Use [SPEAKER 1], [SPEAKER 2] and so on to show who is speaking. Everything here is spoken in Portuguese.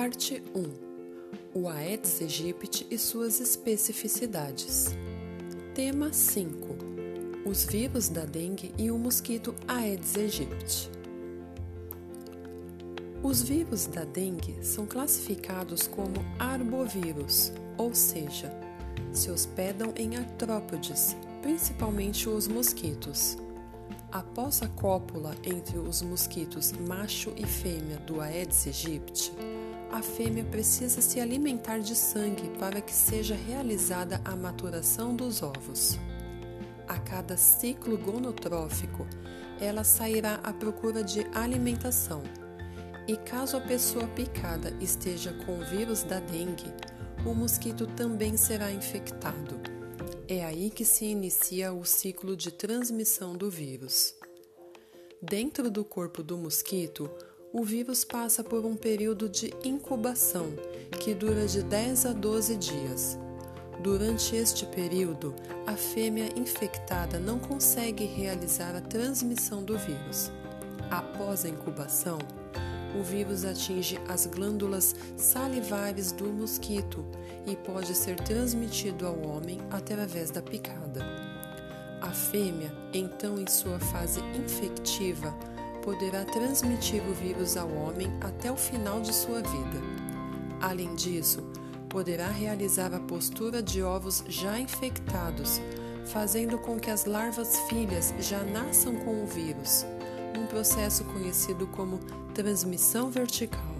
[SPEAKER 1] Parte 1 O Aedes aegypti e suas especificidades. Tema 5 Os vírus da dengue e o mosquito Aedes aegypti. Os vírus da dengue são classificados como arbovírus, ou seja, se hospedam em artrópodes, principalmente os mosquitos. Após a cópula entre os mosquitos macho e fêmea do Aedes aegypti, a fêmea precisa se alimentar de sangue para que seja realizada a maturação dos ovos. A cada ciclo gonotrófico, ela sairá à procura de alimentação. E caso a pessoa picada esteja com o vírus da dengue, o mosquito também será infectado. É aí que se inicia o ciclo de transmissão do vírus. Dentro do corpo do mosquito, o vírus passa por um período de incubação, que dura de 10 a 12 dias. Durante este período, a fêmea infectada não consegue realizar a transmissão do vírus. Após a incubação, o vírus atinge as glândulas salivares do mosquito e pode ser transmitido ao homem através da picada. A fêmea, então em sua fase infectiva, poderá transmitir o vírus ao homem até o final de sua vida. Além disso, poderá realizar a postura de ovos já infectados, fazendo com que as larvas filhas já nasçam com o vírus um processo conhecido como transmissão vertical.